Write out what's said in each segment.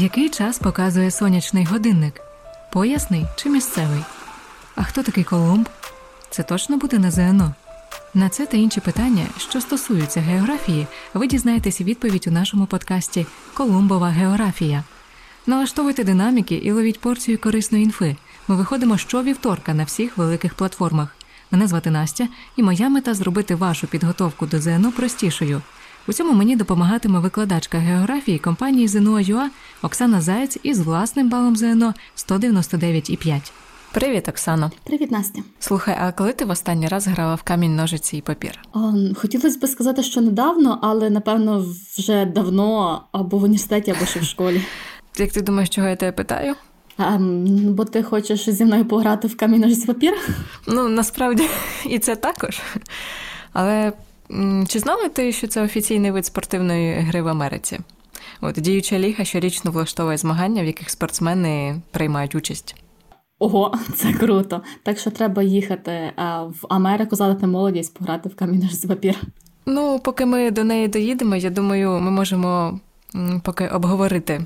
Який час показує сонячний годинник? Поясний чи місцевий? А хто такий Колумб? Це точно буде на ЗНО? На це та інші питання, що стосуються географії, ви дізнаєтесь відповідь у нашому подкасті Колумбова географія. Налаштовуйте динаміки і ловіть порцію корисної інфи. Ми виходимо щовівторка на всіх великих платформах. Мене звати Настя, і моя мета зробити вашу підготовку до ЗНО простішою. У цьому мені допомагатиме викладачка географії компанії ЗНО.ЮА Оксана Заєць із власним балом ЗНО 199,5. Привіт, Оксано. Привіт, Настя. Слухай, а коли ти в останній раз грала в камінь, ножиці і папір? Хотілося б сказати, що недавно, але напевно вже давно або в університеті, або ще в школі. Як ти думаєш, чого я тебе питаю? А, Бо ти хочеш зі мною пограти в камінь ножиці папір? Ну насправді і це також. Але чи знала ти, що це офіційний вид спортивної гри в Америці? От діюча ліга щорічно влаштовує змагання, в яких спортсмени приймають участь. Ого, це круто. Так що треба їхати в Америку, задати молодість, пограти в камінь з папір. Ну, поки ми до неї доїдемо, я думаю, ми можемо поки обговорити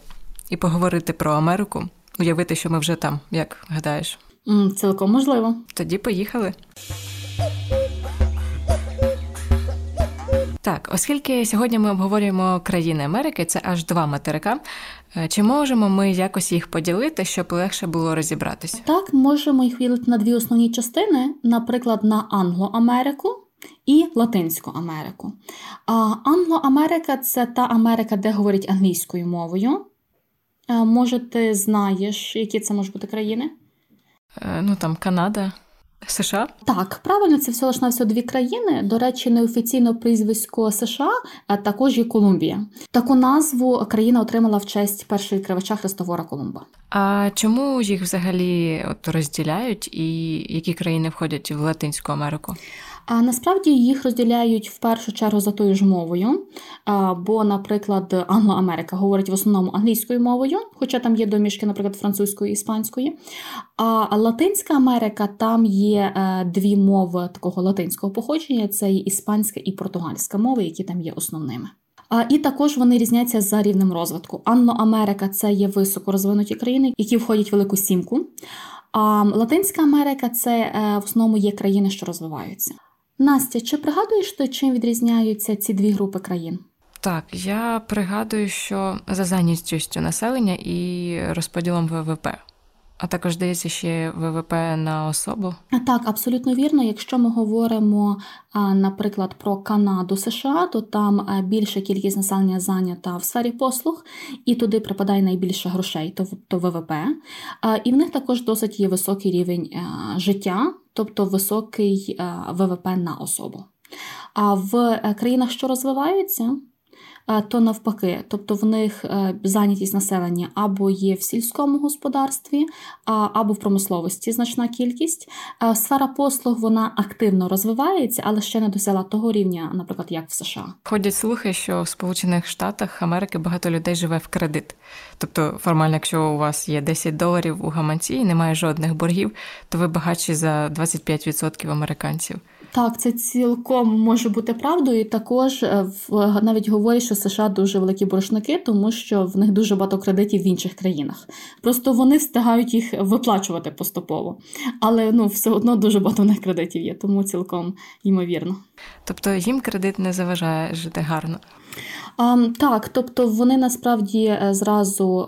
і поговорити про Америку, уявити, що ми вже там, як гадаєш? Цілком можливо. Тоді поїхали. Так, оскільки сьогодні ми обговорюємо країни Америки, це аж два материка. Е, чи можемо ми якось їх поділити, щоб легше було розібратися? Так, можемо їх виділити на дві основні частини, наприклад, на Англо-Америку. І Латинську Америку. А Англо-Америка це та Америка, де говорять англійською мовою. Е, може, ти знаєш, які це можуть бути країни? Е, ну там Канада. США? Так, правильно, це все лишна все дві країни. До речі, неофіційно прізвисько США, а також і Колумбія. Таку назву країна отримала в честь першого відкривача Христовора Колумба. А чому їх взагалі от розділяють, і які країни входять в Латинську Америку? А насправді їх розділяють в першу чергу за тою ж мовою. Бо, наприклад, Англо-Америка говорить в основному англійською мовою, хоча там є домішки, наприклад, французької і іспанської. А Латинська Америка там є е, дві мови такого латинського походження: це і іспанська і португальська мови, які там є основними. І також вони різняться за рівнем розвитку. Англо-Америка це є високо розвинуті країни, які входять в велику сімку. А Латинська Америка це е, в основному є країни, що розвиваються. Настя, чи пригадуєш ти, чим відрізняються ці дві групи країн? Так, я пригадую, що за зайнятістю населення і розподілом ВВП а також здається ще ВВП на особу. Так, абсолютно вірно. Якщо ми говоримо, наприклад, про Канаду США, то там більша кількість населення зайнята в сфері послуг, і туди припадає найбільше грошей, то ВВП. І в них також досить є високий рівень життя, тобто високий ВВП на особу. А в е, країнах, що розвиваються, то навпаки, тобто в них е, зайнятість населення або є в сільському господарстві, або в промисловості значна кількість. Е, сфера послуг вона активно розвивається, але ще не досягла того рівня, наприклад, як в США. Ходять слухи, що в Сполучених Штатах Америки багато людей живе в кредит. Тобто, формально, якщо у вас є 10 доларів у гаманці і немає жодних боргів, то ви багатші за 25% американців. Так, це цілком може бути правдою. І Також е, навіть говорять, що США дуже великі боржники, тому що в них дуже багато кредитів в інших країнах. Просто вони встигають їх виплачувати поступово. Але ну все одно дуже багато в них кредитів є, тому цілком ймовірно. Тобто їм кредит не заважає жити гарно. А, Так, тобто вони насправді е, зразу,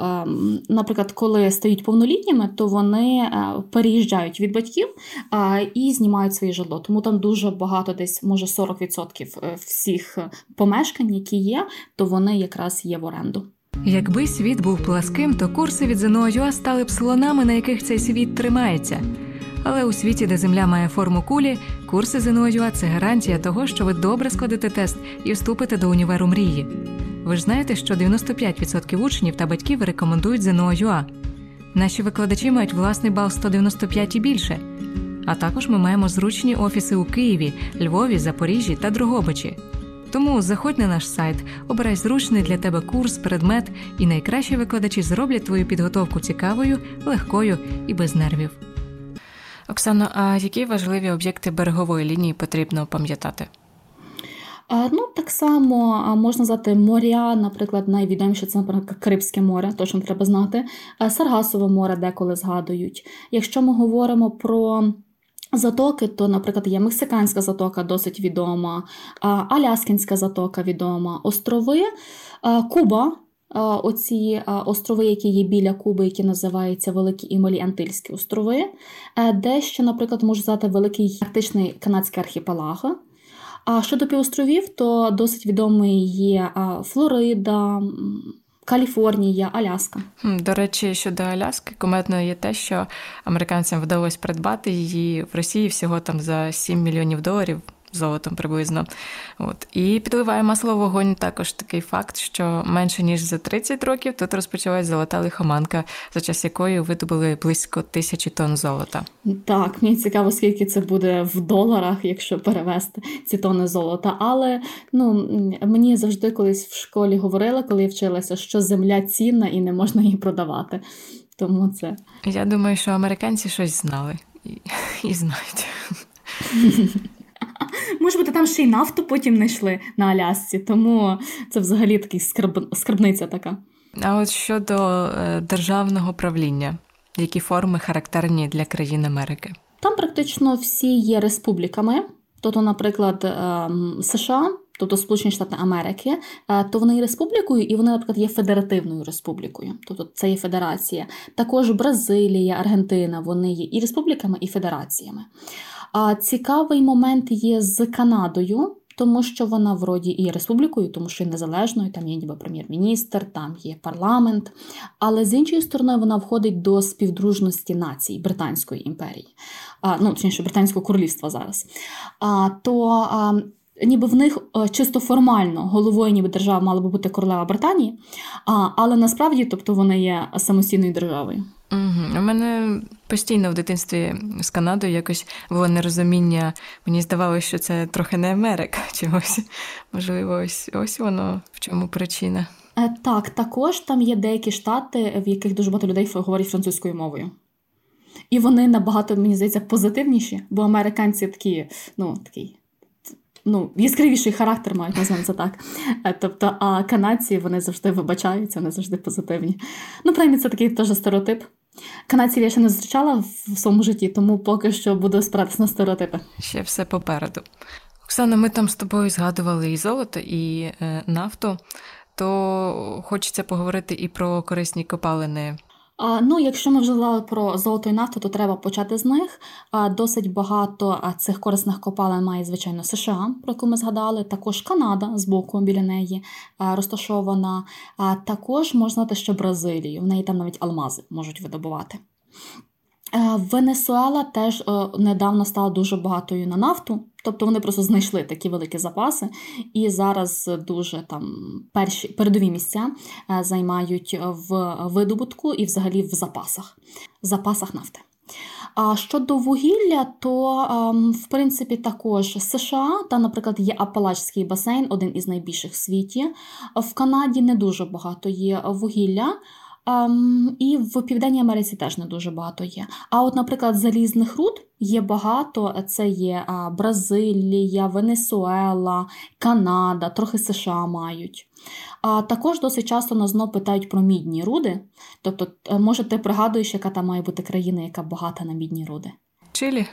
наприклад, коли стають повнолітніми, то вони е, переїжджають від батьків і знімають своє житло. Тому там дуже багато, десь може 40% е, всіх помешкань, які є, то вони якраз є в оренду. Якби світ був пласким, то курси від ЗНО.ЮА стали б слонами, на яких цей світ тримається. Але у світі, де земля має форму кулі, курси ЗНО.ЮА – це гарантія того, що ви добре складете тест і вступите до універу мрії. Ви ж знаєте, що 95% учнів та батьків рекомендують ЗНО.ЮА. Наші викладачі мають власний бал 195 і більше. А також ми маємо зручні офіси у Києві, Львові, Запоріжжі та Другобичі. Тому заходь на наш сайт, обирай зручний для тебе курс, предмет, і найкращі викладачі зроблять твою підготовку цікавою, легкою і без нервів. Оксано, а які важливі об'єкти берегової лінії потрібно пам'ятати? Ну, так само можна назвати моря, наприклад, найвідоміше це, наприклад, Карибське море, точно треба знати, Саргасове море деколи згадують. Якщо ми говоримо про затоки, то, наприклад, є Мексиканська затока, досить відома, Аляскінська затока відома, острови, Куба. Оці острови, які є біля Куби, які називаються Великі і Малі Антильські острови, де ще, наприклад, можу сказати великий арктичний канадський архіпелаг. А щодо півостровів, то досить відомий є Флорида, Каліфорнія, Аляска. До речі, щодо Аляски, куметно є те, що американцям вдалося придбати її в Росії всього там за 7 мільйонів доларів золотом приблизно. От. І підливає масло в вогонь також такий факт, що менше ніж за 30 років тут розпочалась золота лихоманка, за час якої видобули близько тисячі тонн золота. Так, мені цікаво, скільки це буде в доларах, якщо перевести ці тонни золота. Але ну мені завжди колись в школі говорили, коли я вчилася, що земля цінна і не можна її продавати. Тому це я думаю, що американці щось знали і, і знають. Може бути, там ще й нафту потім знайшли на Алясці, тому це взагалі такий скарб... скарбниця така. А от щодо е, державного правління, які форми характерні для країн Америки? Там практично всі є республіками, тобто, наприклад, ем, США. Тобто Сполучені Штати Америки, е, то вони є республікою, і вони, наприклад, є федеративною республікою. Тобто це є федерація. Також Бразилія, Аргентина, вони є і республіками, і федераціями. А цікавий момент є з Канадою. Тому що вона вроді і республікою, тому що є незалежною, там є ніби прем'єр-міністр, там є парламент. Але з іншої сторони, вона входить до співдружності націй Британської імперії, а, ну точніше Британського королівства зараз. А, То а, ніби в них е, чисто формально головою ніби держава мала би бути королева Британії, а, але насправді тобто вони є самостійною державою. Угу. У мене постійно в дитинстві з Канадою якось було нерозуміння. Мені здавалося, що це трохи не Америка чогось. Можливо, ось ось воно в чому причина. Е, так, також там є деякі штати, в яких дуже багато людей говорять французькою мовою. І вони набагато, мені здається, позитивніші, бо американці такі, ну, такий. Ну, яскравіший характер мають, назвемо це так. Е, тобто, а канадці вони завжди вибачаються, вони завжди позитивні. Ну, принаймні, це такий теж стереотип. Канадців я ще не зустрічала в своєму житті, тому поки що буду спиратися на стереотипи. Ще все попереду. Оксана, ми там з тобою згадували і золото, і е, нафту, то хочеться поговорити і про корисні копалини. Ну, якщо ми вже згадали про золото і нафту, то треба почати з них. Досить багато цих корисних копалин має, звичайно, США, про яку ми згадали. Також Канада з боку біля неї розташована. Також можна знати, що Бразилію. В неї там навіть алмази можуть видобувати. Венесуела теж е, недавно стала дуже багатою на нафту, тобто вони просто знайшли такі великі запаси, і зараз дуже там перші передові місця е, займають в видобутку і взагалі в запасах, запасах нафти. А щодо вугілля, то ем, в принципі також США та, наприклад, є Апалачський басейн, один із найбільших в світі. В Канаді не дуже багато є вугілля. Um, і в Південній Америці теж не дуже багато є. А от, наприклад, залізних руд є багато: це є а, Бразилія, Венесуела, Канада, трохи США мають. А також досить часто нас знов питають про мідні руди. Тобто, е, може, ти пригадуєш, яка там має бути країна, яка багата на мідні руди? Чилі.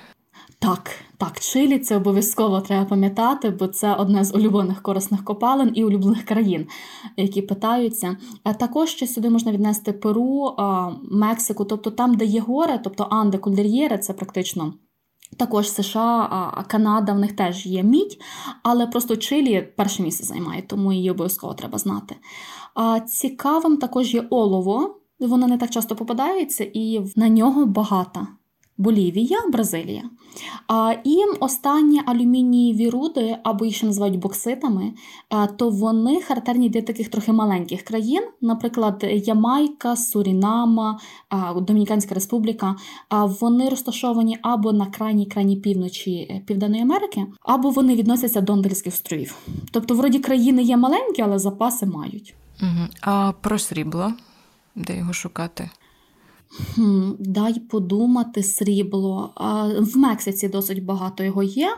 Так, так, Чилі це обов'язково треба пам'ятати, бо це одне з улюблених корисних копалин і улюблених країн, які питаються. Також ще сюди можна віднести Перу, Мексику, тобто там, де є гори, тобто Анди, Кульдер'єри, це практично. Також США, Канада, в них теж є мідь, але просто Чилі перше місце займає, тому її обов'язково треба знати. Цікавим також є олово, воно не так часто попадається, і на нього багата Болівія, Бразилія. А, І останні алюмінієві руди, або їх ще називають бокситами, то вони характерні для таких трохи маленьких країн, наприклад, Ямайка, Сурінама, Домініканська Республіка. Вони розташовані або на крайній крайній півночі е, Південної Америки, або вони відносяться до Андельських островів. Тобто, вроді країни є маленькі, але запаси мають. А про срібло, де його шукати? Хм, Дай подумати срібло. В Мексиці досить багато його є.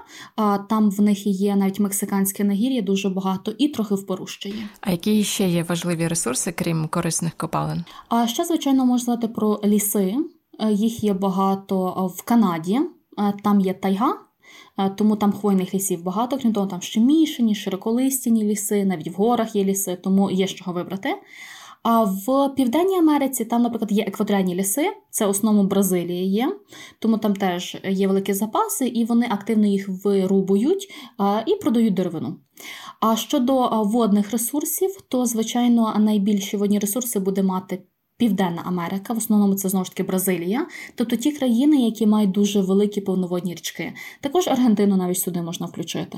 Там в них є навіть мексиканське нагір'я, дуже багато, і трохи в Порущі. А які ще є важливі ресурси, крім корисних копалин? А ще, звичайно, можна сказати про ліси. Е, їх є багато в Канаді, е, там є тайга. Е, тому там хвойних лісів багато, крім того, там ще мішані, широколистяні ліси, навіть в горах є ліси, тому є з чого вибрати. А в Південній Америці там, наприклад, є екваторіальні ліси, це основно Бразилії є, тому там теж є великі запаси, і вони активно їх вирубують і продають деревину. А щодо водних ресурсів, то, звичайно, найбільші водні ресурси буде мати Південна Америка, в основному це знову ж таки Бразилія, тобто ті країни, які мають дуже великі повноводні річки. Також Аргентину навіть сюди можна включити.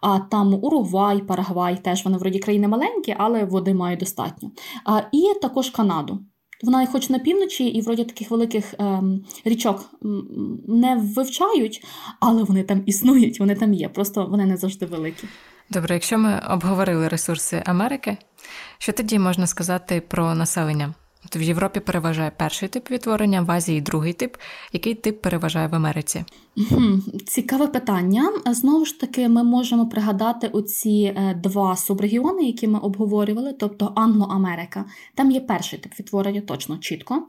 А там Уругвай, Парагвай, теж вони вроді країни маленькі, але води мають достатньо. А, І також Канаду. Вона хоч на півночі, і вроді таких великих ем, річок не вивчають, але вони там існують, вони там є, просто вони не завжди великі. Добре, якщо ми обговорили ресурси Америки, що тоді можна сказати про населення? В Європі переважає перший тип відтворення, в Азії другий тип. Який тип переважає в Америці? Цікаве питання. Знову ж таки, ми можемо пригадати оці е, два субрегіони, які ми обговорювали, тобто Англо-Америка. Там є перший тип відтворення, точно чітко.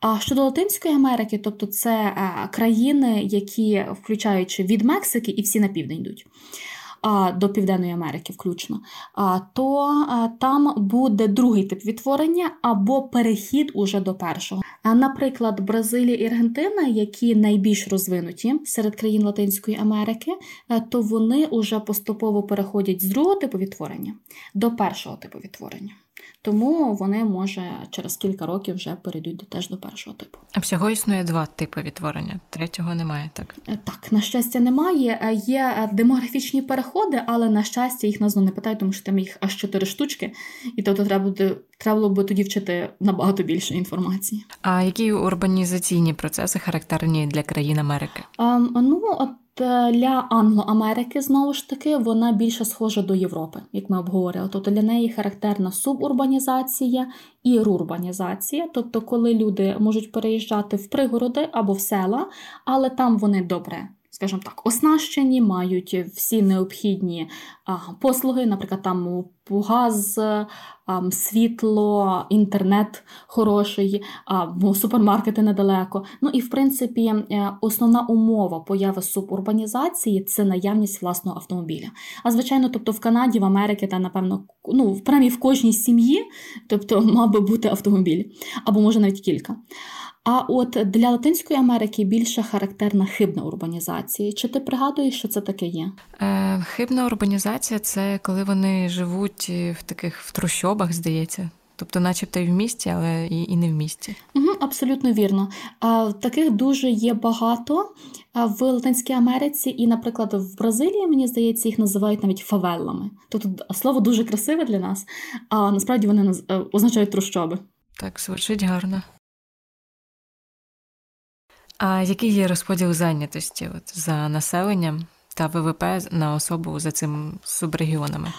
А щодо Латинської Америки, тобто це е, країни, які включаючи від Мексики і всі на південь йдуть до Південної Америки, включно, то там буде другий тип відтворення або перехід уже до першого. Наприклад, Бразилія і Аргентина, які найбільш розвинуті серед країн Латинської Америки, то вони вже поступово переходять з другого типу відтворення до першого типу відтворення. Тому вони, може, через кілька років вже перейдуть теж до першого типу. А всього існує два типи відтворення, третього немає, так? Е, так, на щастя, немає. Е, є е, демографічні переходи, але на щастя їх назву не питають, тому що там їх аж чотири штучки, і тобто треба буде треба було б тоді вчити набагато більше інформації. А які урбанізаційні процеси характерні для країн Америки? А, ну от для Англо-Америки, знову ж таки, вона більше схожа до Європи, як ми обговорили. Тобто для неї характерна субурбанізація і рурбанізація, тобто, коли люди можуть переїжджати в пригороди або в села, але там вони добре скажімо так, оснащені, мають всі необхідні послуги, наприклад, там газ, світло, інтернет хороший, супермаркети недалеко. Ну і в принципі, е, основна умова появи субурбанізації це наявність власного автомобіля. А звичайно, тобто в Канаді, в Америці та, напевно, ну, принаймні в кожній сім'ї, тобто мав би бути автомобіль, або може навіть кілька. А от для Латинської Америки більше характерна хибна урбанізація. Чи ти пригадуєш, що це таке є? Е, Хибна урбанізація це коли вони живуть в таких в трущобах, здається. Тобто, начебто і в місті, але і і не в місті. Угу, Абсолютно вірно. А, Таких дуже є багато в Латинській Америці, і, наприклад, в Бразилії, мені здається, їх називають навіть фавеллами. Тобто слово дуже красиве для нас, а насправді вони е, означають трущоби. Так, звучить гарно. А який є розподіл зайнятості от, за населенням та ВВП на особу за цим субрегіонами?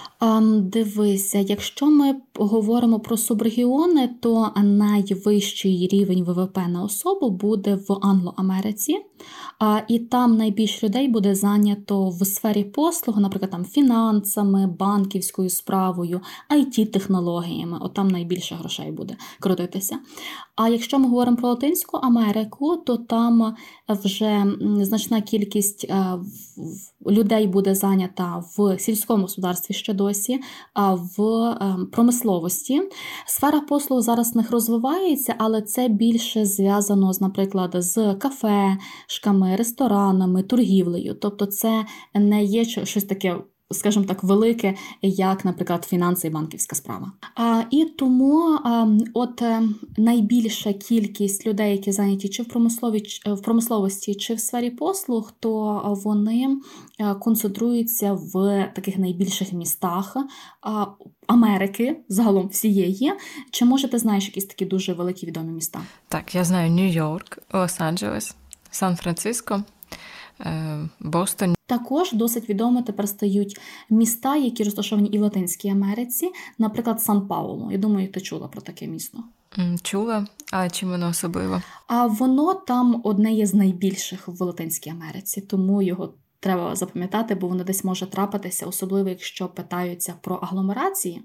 Дивися, якщо ми говоримо про субрегіони, то найвищий рівень ВВП на особу буде в Англо-Америці, і там найбільше людей буде зайнято в сфері послуг, наприклад, там фінансами, банківською справою, it технологіями От там найбільше грошей буде крутитися. А якщо ми говоримо про Латинську Америку, то там вже значна кількість людей буде зайнята в сільському господарстві ще досі, а в ем, промисловості. Сфера послуг зараз них розвивається, але це більше зв'язано, з, наприклад, з кафешками, ресторанами, торгівлею. Тобто, це не є щось таке скажімо так, велике, як, наприклад, фінанси і банківська справа. А, І тому от е, найбільша кількість людей, які зайняті чи в промислові в промисловості, чи в сфері послуг, то вони е, концентруються в таких найбільших містах. Америки загалом всієї. Чи може ти знаєш якісь такі дуже великі відомі міста? Так, я знаю Нью-Йорк, Лос-Анджелес, Сан-Франциско, е, Бостон. Також досить відомо тепер стають міста, які розташовані і в Латинській Америці, наприклад, Сан Пауло. Я думаю, ти чула про таке місто. Чула, а чим воно особливо? А воно там одне є з найбільших в Латинській Америці, тому його треба запам'ятати, бо воно десь може трапитися, особливо якщо питаються про агломерації,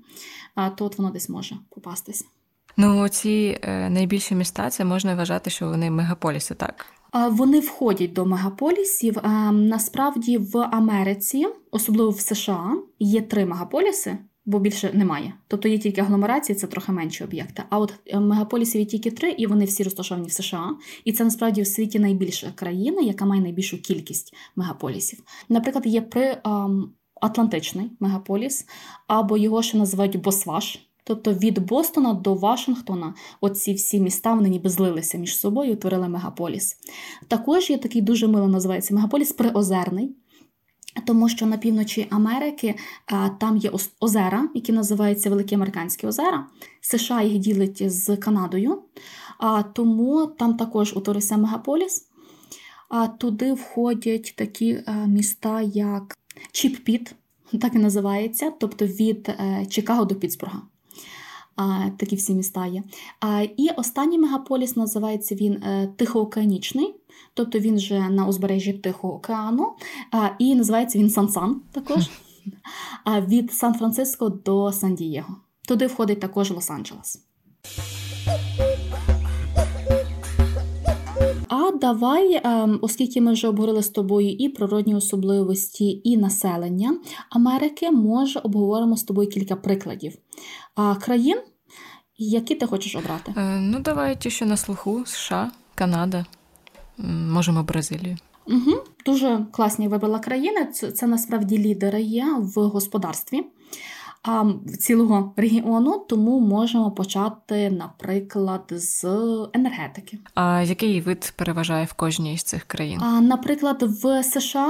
то от воно десь може попастися. Ну, ці е, найбільші міста це можна вважати, що вони мегаполіси, так? Вони входять до мегаполісів. Насправді в Америці, особливо в США, є три мегаполіси бо більше немає. Тобто є тільки агломерації, це трохи менші об'єкти. А от е, мегаполісів є тільки три, і вони всі розташовані в США. І це насправді в світі найбільша країна, яка має найбільшу кількість мегаполісів. Наприклад, є при Атлантичний мегаполіс, або його ще називають Босваш. Тобто від Бостона до Вашингтона, оці всі міста вони ніби злилися між собою, утворили мегаполіс. Також є такий дуже мило називається мегаполіс Приозерний. Тому що на півночі Америки а, там є озера, які називаються Великі Американські озера. США їх ділить з Канадою, а, тому там також утворився мегаполіс. А туди входять такі а, міста, як Чіп-Піт, так і називається, тобто від е, Чикаго до Пітсбурга. Такі всі міста є. І останній мегаполіс називається він е, Тихоокеанічний. Тобто він вже на узбережжі Тихого океану, і називається він Сан-Сан також. Від Сан-Франциско до Сан-Дієго. Туди входить також Лос-Анджелес. Давай, ем, оскільки ми вже обговорили з тобою і природні особливості, і населення Америки, може обговоримо з тобою кілька прикладів країн, які ти хочеш обрати? Е, ну, давай ті, що на слуху: США, Канада можемо Бразилію. Угу. Дуже класні вибрала країни. Це, це насправді лідери є в господарстві цілого регіону, тому можемо почати, наприклад, з енергетики. А який вид переважає в кожній з цих країн? А, Наприклад, в США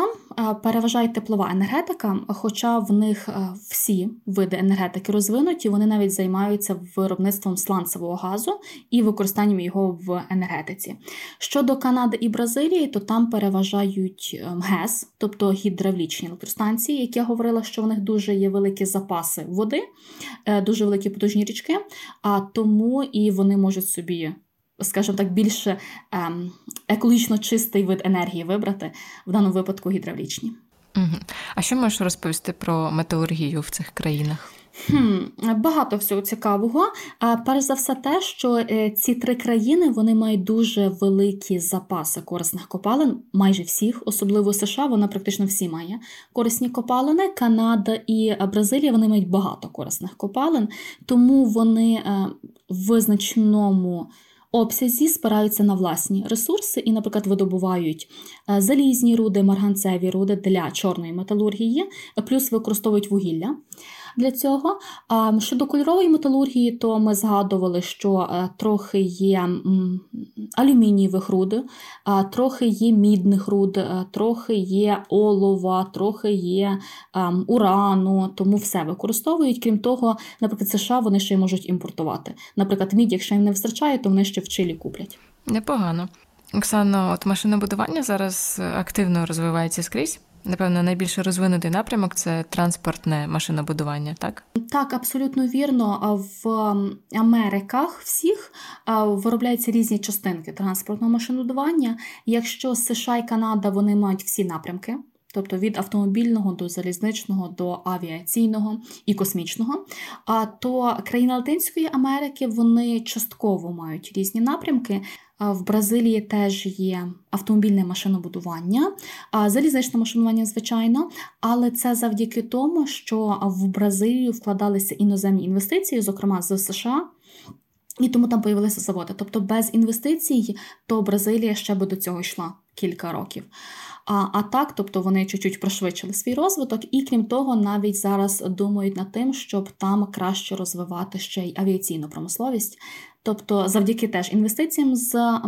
переважає теплова енергетика, хоча в них всі види енергетики розвинуті, вони навіть займаються виробництвом сланцевого газу і використанням його в енергетиці. Щодо Канади і Бразилії, то там переважають ем, ГЕС, тобто гідравлічні електростанції, як я говорила, що в них дуже є великі запаси запаси води, е, дуже великі потужні річки, а тому і вони можуть собі, скажімо так, більше ем, екологічно чистий вид енергії вибрати, в даному випадку гідравлічні. А що можеш розповісти про металургію в цих країнах? Хм, Багато всього цікавого. А перш за все, те, що е, ці три країни вони мають дуже великі запаси корисних копалин, майже всіх, особливо США, вона практично всі має корисні копалини. Канада і Бразилія вони мають багато корисних копалин, тому вони е, в значному. Обсязі спираються на власні ресурси і, наприклад, видобувають е, залізні руди, марганцеві руди для чорної металургії, плюс використовують вугілля для цього. Щодо кольорової металургії, то ми згадували, що е, трохи є алюмінієвих руд, трохи є мідних руд, е, трохи є олова, трохи є урану, тому все використовують. Крім того, наприклад, США вони ще й можуть імпортувати. Наприклад, мідь, якщо їм не вистачає, то вони ще в Чилі куплять. Непогано. Оксано, от машинобудування зараз активно розвивається скрізь. Напевно, найбільше розвинутий напрямок це транспортне машинобудування, так? Так, абсолютно вірно. В Америках всіх виробляються різні частинки транспортного машинобудування. Якщо США і Канада вони мають всі напрямки. Тобто від автомобільного до залізничного до авіаційного і космічного. А то країни Латинської Америки вони частково мають різні напрямки. В Бразилії теж є автомобільне машинобудування, залізничне машинування, звичайно, але це завдяки тому, що в Бразилію вкладалися іноземні інвестиції, зокрема з США. І тому там появилися заводи. Тобто без інвестицій, то Бразилія ще би до цього йшла кілька років. А а так, тобто вони чуть-чуть пришвидшили свій розвиток, і крім того, навіть зараз думають над тим, щоб там краще розвивати ще й авіаційну промисловість. Тобто, завдяки теж інвестиціям з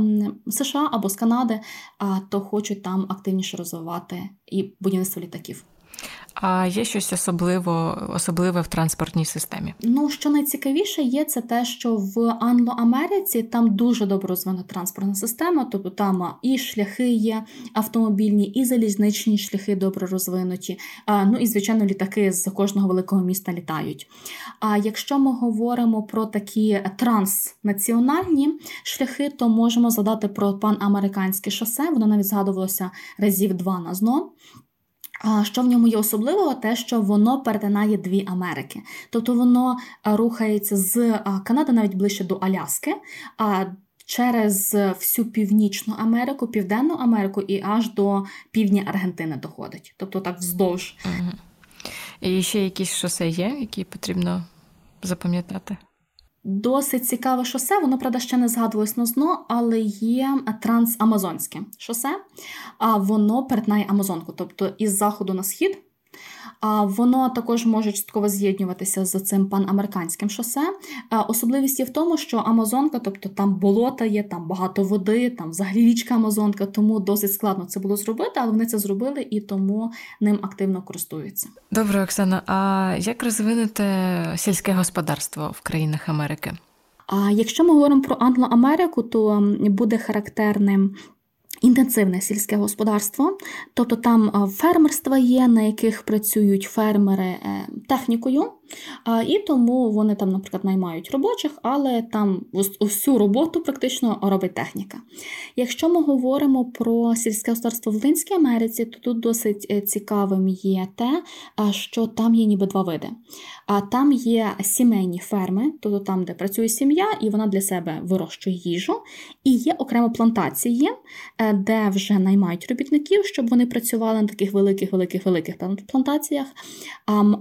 США або з Канади, то хочуть там активніше розвивати і будівництво літаків. А є щось особливо особливе в транспортній системі? Ну що найцікавіше є це те, що в Англо-Америці там дуже добре розвинена транспортна система, тобто там і шляхи є автомобільні, і залізничні шляхи добре розвинуті. Ну і звичайно, літаки з кожного великого міста літають. А якщо ми говоримо про такі транснаціональні шляхи, то можемо згадати про панамериканське шосе. Воно навіть згадувалося разів два на зно. Що в ньому є особливого, те, що воно перетинає дві Америки. Тобто воно рухається з Канади навіть ближче до Аляски, а через всю Північну Америку, Південну Америку і аж до півдня Аргентини доходить. Тобто так вздовж. Угу. І ще якісь шосе є, які потрібно запам'ятати? Досить цікаве шосе, воно, правда, ще не згадувалось на зно, але є трансамазонське шосе, а воно перетинає Амазонку, тобто із заходу на схід Воно також може частково з'єднуватися з цим панамериканським шосе. Особливість є в тому, що Амазонка, тобто там болота є, там багато води, там взагалі річка Амазонка, тому досить складно це було зробити, але вони це зробили і тому ним активно користуються. Добре, Оксана. А як розвинути сільське господарство в країнах Америки? А якщо ми говоримо про Англо-Америку, то буде характерним Інтенсивне сільське господарство, тобто там фермерства є, на яких працюють фермери е, технікою, і тому вони там, наприклад, наймають робочих, але там всю роботу практично робить техніка. Якщо ми говоримо про сільське господарство в Латинській Америці, то тут досить е, цікавим є те, що там є ніби два види. А там є сімейні ферми, тобто там, де працює сім'я, і вона для себе вирощує їжу, і є окремо плантації, е, де вже наймають робітників, щоб вони працювали на таких великих, великих, великих плантаціях.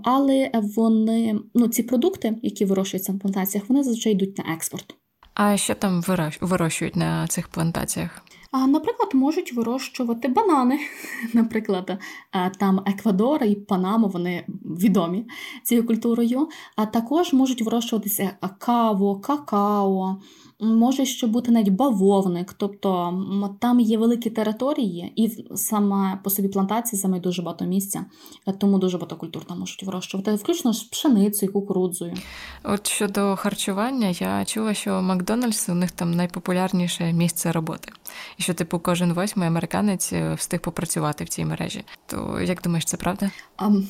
Але вони ну, ці продукти, які вирощуються на плантаціях, вони зазвичай йдуть на експорт. А що там вирощують на цих плантаціях? Наприклад, можуть вирощувати банани. Наприклад, там Еквадор і Панама, вони відомі цією культурою. А також можуть вирощуватися каву, какао, може ще бути навіть бавовник, тобто там є великі території, і саме по собі плантації займає дуже багато місця, тому дуже багато культур там можуть вирощувати, включно з пшеницею, кукурудзою. От щодо харчування, я чула, що Макдональдс у них там найпопулярніше місце роботи, що типу кожен восьмий американець е, встиг попрацювати в цій мережі. То як думаєш, це правда?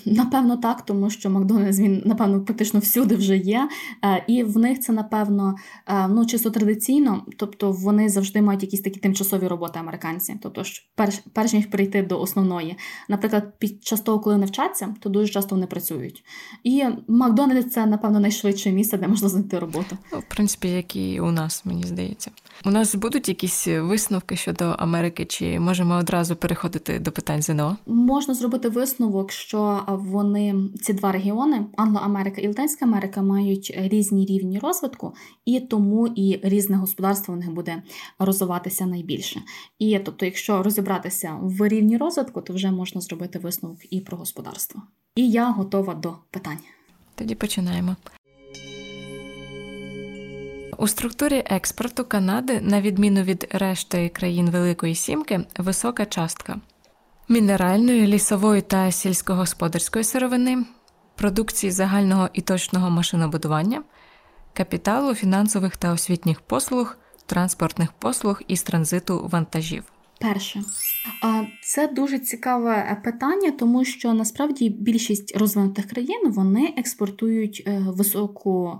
Напевно, так, тому що Макдональдс він напевно практично всюди вже є, е, і в них це напевно е, ну чисто традиційно, тобто вони завжди мають якісь такі тимчасові роботи американці. Тобто, перш, перш ніж перейти до основної. Наприклад, під час того, коли навчаться, то дуже часто вони працюють. І Макдональдс це, напевно, найшвидше місце, де можна знайти роботу. Ну, в принципі, як і у нас, мені здається. У нас будуть якісь висновки щодо Америки, чи можемо одразу переходити до питань ЗНО? Можна зробити висновок, що вони ці два регіони Англо-Америка і Латинська Америка мають різні рівні розвитку, і тому і різне господарство в них буде розвиватися найбільше. І тобто, якщо розібратися в рівні розвитку, то вже можна зробити висновок і про господарство. І я готова до питань. Тоді починаємо. У структурі експорту Канади, на відміну від решти країн Великої Сімки, висока частка мінеральної, лісової та сільськогосподарської сировини, продукції загального і точного машинобудування, капіталу, фінансових та освітніх послуг, транспортних послуг із транзиту вантажів. Перше, це дуже цікаве питання, тому що насправді більшість розвинутих країн вони експортують е, високу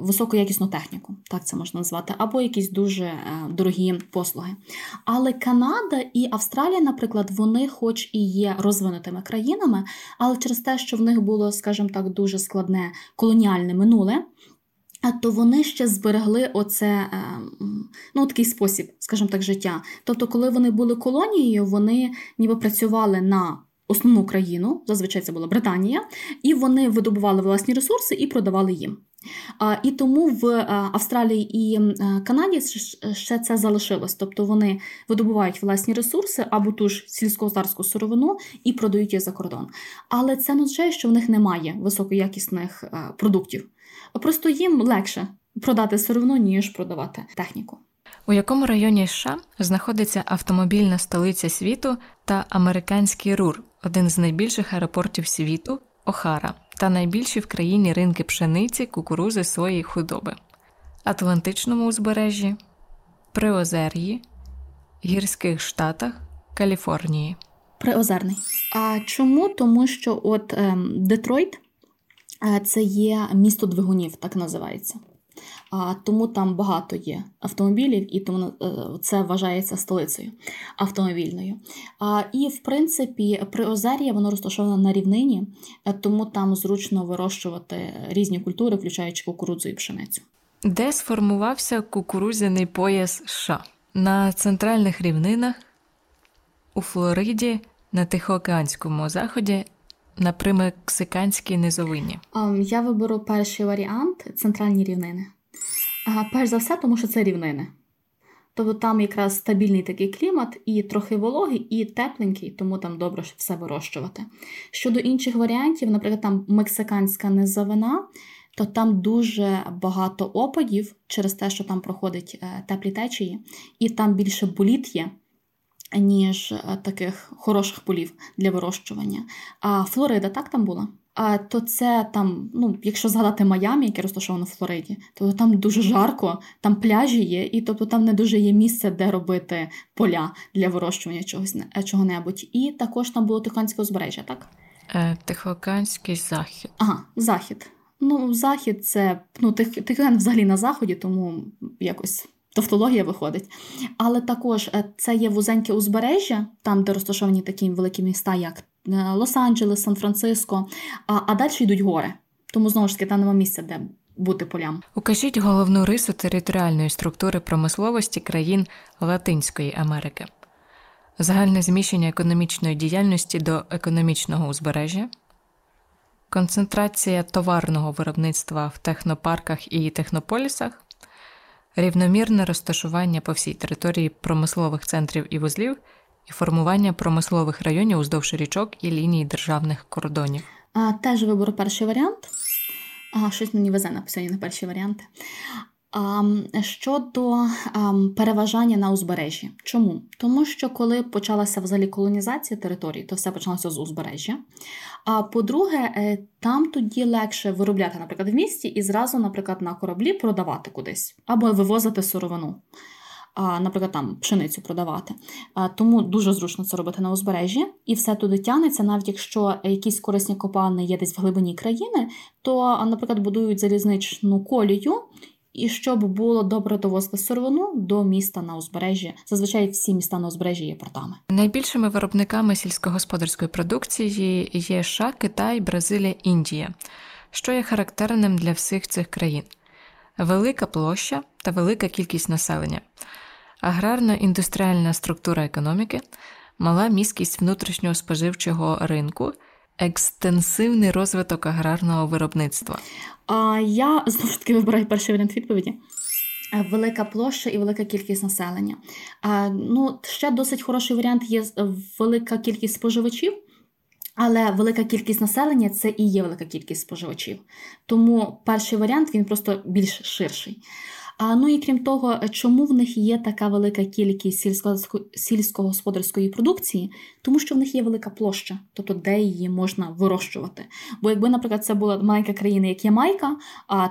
високоякісну техніку, так це можна назвати, або якісь дуже е, дорогі послуги. Але Канада і Австралія, наприклад, вони, хоч і є розвинутими країнами, але через те, що в них було, скажімо так, дуже складне колоніальне минуле. То вони ще зберегли оце е, ну, такий спосіб, скажімо так, життя. Тобто, коли вони були колонією, вони ніби працювали на основну країну, зазвичай це була Британія, і вони видобували власні ресурси і продавали їм. І тому в е, Австралії і е, Канаді ще це залишилось. Тобто вони видобувають власні ресурси або ту ж сільськогосподарську сировину і продають її за кордон. Але це не означає, що в них немає високоякісних е, продуктів. Просто їм легше продати сировину, ніж продавати техніку. У якому районі США знаходиться автомобільна столиця світу та американський РУР, один з найбільших аеропортів світу Охара, та найбільші в країні ринки пшениці, кукурузи, і худоби, Атлантичному узбережжі, Приозер'ї, Гірських Штатах, Каліфорнії. Приозерний. А чому? Тому що от ем, Детройт е, це є місто двигунів, так називається. Тому там багато є автомобілів, і тому е, це вважається столицею автомобільною. І, в принципі, Приозер'я воно розташоване на рівнині, е, тому там зручно вирощувати різні культури, включаючи кукурудзу і пшеницю. Де сформувався кукурудзяний пояс США? На центральних рівнинах, у Флориді, на Тихоокеанському заході, на примексиканській низовині. Um, я виберу перший варіант центральні рівнини. Перш за все, тому що це рівнини. Тобто там якраз стабільний такий клімат, і трохи вологий, і тепленький, тому там добре все вирощувати. Щодо інших варіантів, наприклад, там мексиканська низовина, то там дуже багато опадів через те, що там проходять е, теплі течії, і там більше боліт є, ніж е, таких хороших полів для вирощування. А Флорида так там була? А то це там, ну якщо згадати Майамі, яке розташовано в Флориді, то там дуже жарко, там пляжі є, і тобто там не дуже є місце, де робити поля для вирощування чогось е, чого-небудь. І також там було Тихоокеанське узбережжя, так? Е, Тихоокеанський захід. Ага, захід. Ну, захід це ну, Тихоокеан взагалі на заході, тому якось. Тавтологія виходить. Але також е, це є вузеньке узбережжя, там, де розташовані такі великі міста, як е, Лос-Анджелес, Сан-Франциско, а а далі йдуть гори. Тому знову ж таки там нема місця, де бути полям. Укажіть головну рису територіальної структури промисловості країн Латинської Америки, загальне зміщення економічної діяльності до економічного узбережжя, концентрація товарного виробництва в технопарках і технополісах рівномірне розташування по всій території промислових центрів і вузлів і формування промислових районів уздовж річок і ліній державних кордонів. А, Теж виберу перший варіант. А, Щось мені везе на на перші варіанти. Щодо переважання на узбережжі. Чому? Тому що коли почалася взагалі колонізація території, то все почалося з узбережжя. А по-друге, е, там тоді легше виробляти, наприклад, в місті і зразу, наприклад, на кораблі продавати кудись або вивозити сировину. Наприклад, там пшеницю продавати. Тому дуже зручно це робити на узбережжі, і все туди тягнеться, навіть якщо якісь корисні копалини є десь в глибині країни, то, наприклад, будують залізничну колію, і щоб було добре довозити сировину до міста на узбережжі. Зазвичай всі міста на узбережжі є портами. Найбільшими виробниками сільськогосподарської продукції є США, Китай, Бразилія, Індія, що є характерним для всіх цих країн: велика площа та велика кількість населення, аграрно-індустріальна структура економіки, мала міськість внутрішнього споживчого ринку. Екстенсивний розвиток аграрного виробництва. А я знову ж таки вибираю перший варіант відповіді. Е, велика площа і велика кількість населення. А, Ну, ще досить хороший варіант є велика кількість споживачів, але велика кількість населення це і є велика кількість споживачів. Тому перший варіант він просто більш ширший. А ну і крім того, чому в них є така велика кількість сільськогосподарської продукції? Тому що в них є велика площа, тобто де її можна вирощувати. Бо якби, наприклад, це була маленька країна, як Ямайка,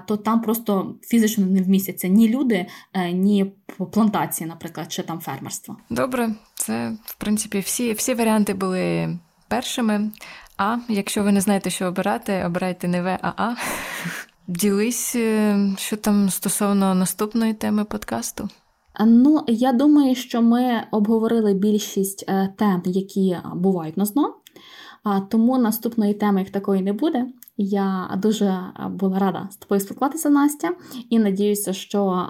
то там просто фізично не вмістяться ні люди, е, ні плантації, наприклад, чи там фермерство. Добре, це в принципі всі, всі варіанти були першими. А якщо ви не знаєте, що обирати, обирайте не В, а А. Ділись, е, що там стосовно наступної теми подкасту. Ну, я думаю, що ми обговорили більшість е, тем, які бувають на ЗНО, тому наступної теми як такої не буде. Я дуже була рада з тобою спілкуватися, Настя, і надіюся, що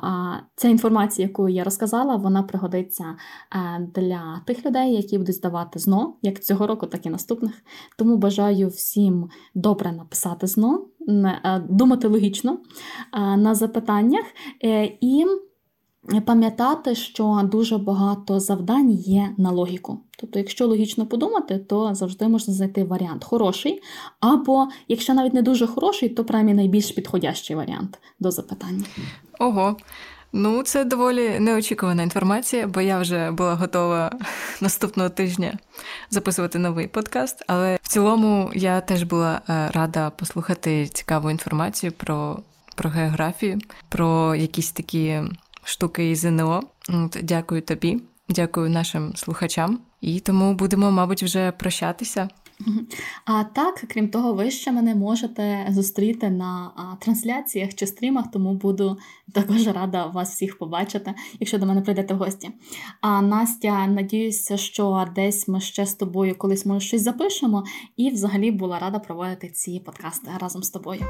ця інформація, яку я розказала, вона пригодиться е, для тих людей, які будуть здавати ЗНО, як цього року, так і наступних. Тому бажаю всім добре написати ЗНО, е, думати логічно е, на запитаннях і пам'ятати, що дуже багато завдань є на логіку. Тобто, якщо логічно подумати, то завжди можна знайти варіант хороший, або якщо навіть не дуже хороший, то принаймні найбільш підходящий варіант до запитання. Ого. Ну, це доволі неочікувана інформація, бо я вже була готова наступного тижня записувати новий подкаст. Але в цілому я теж була е, рада послухати цікаву інформацію про, про географію, про якісь такі штуки із ЗНО. От, Дякую тобі, дякую нашим слухачам. І тому будемо, мабуть, вже прощатися. А так, крім того, ви ще мене можете зустріти на трансляціях чи стрімах, тому буду також рада вас всіх побачити, якщо до мене прийдете в гості. А Настя, надіюся, що десь ми ще з тобою колись може щось запишемо, і взагалі була рада проводити ці подкасти разом з тобою.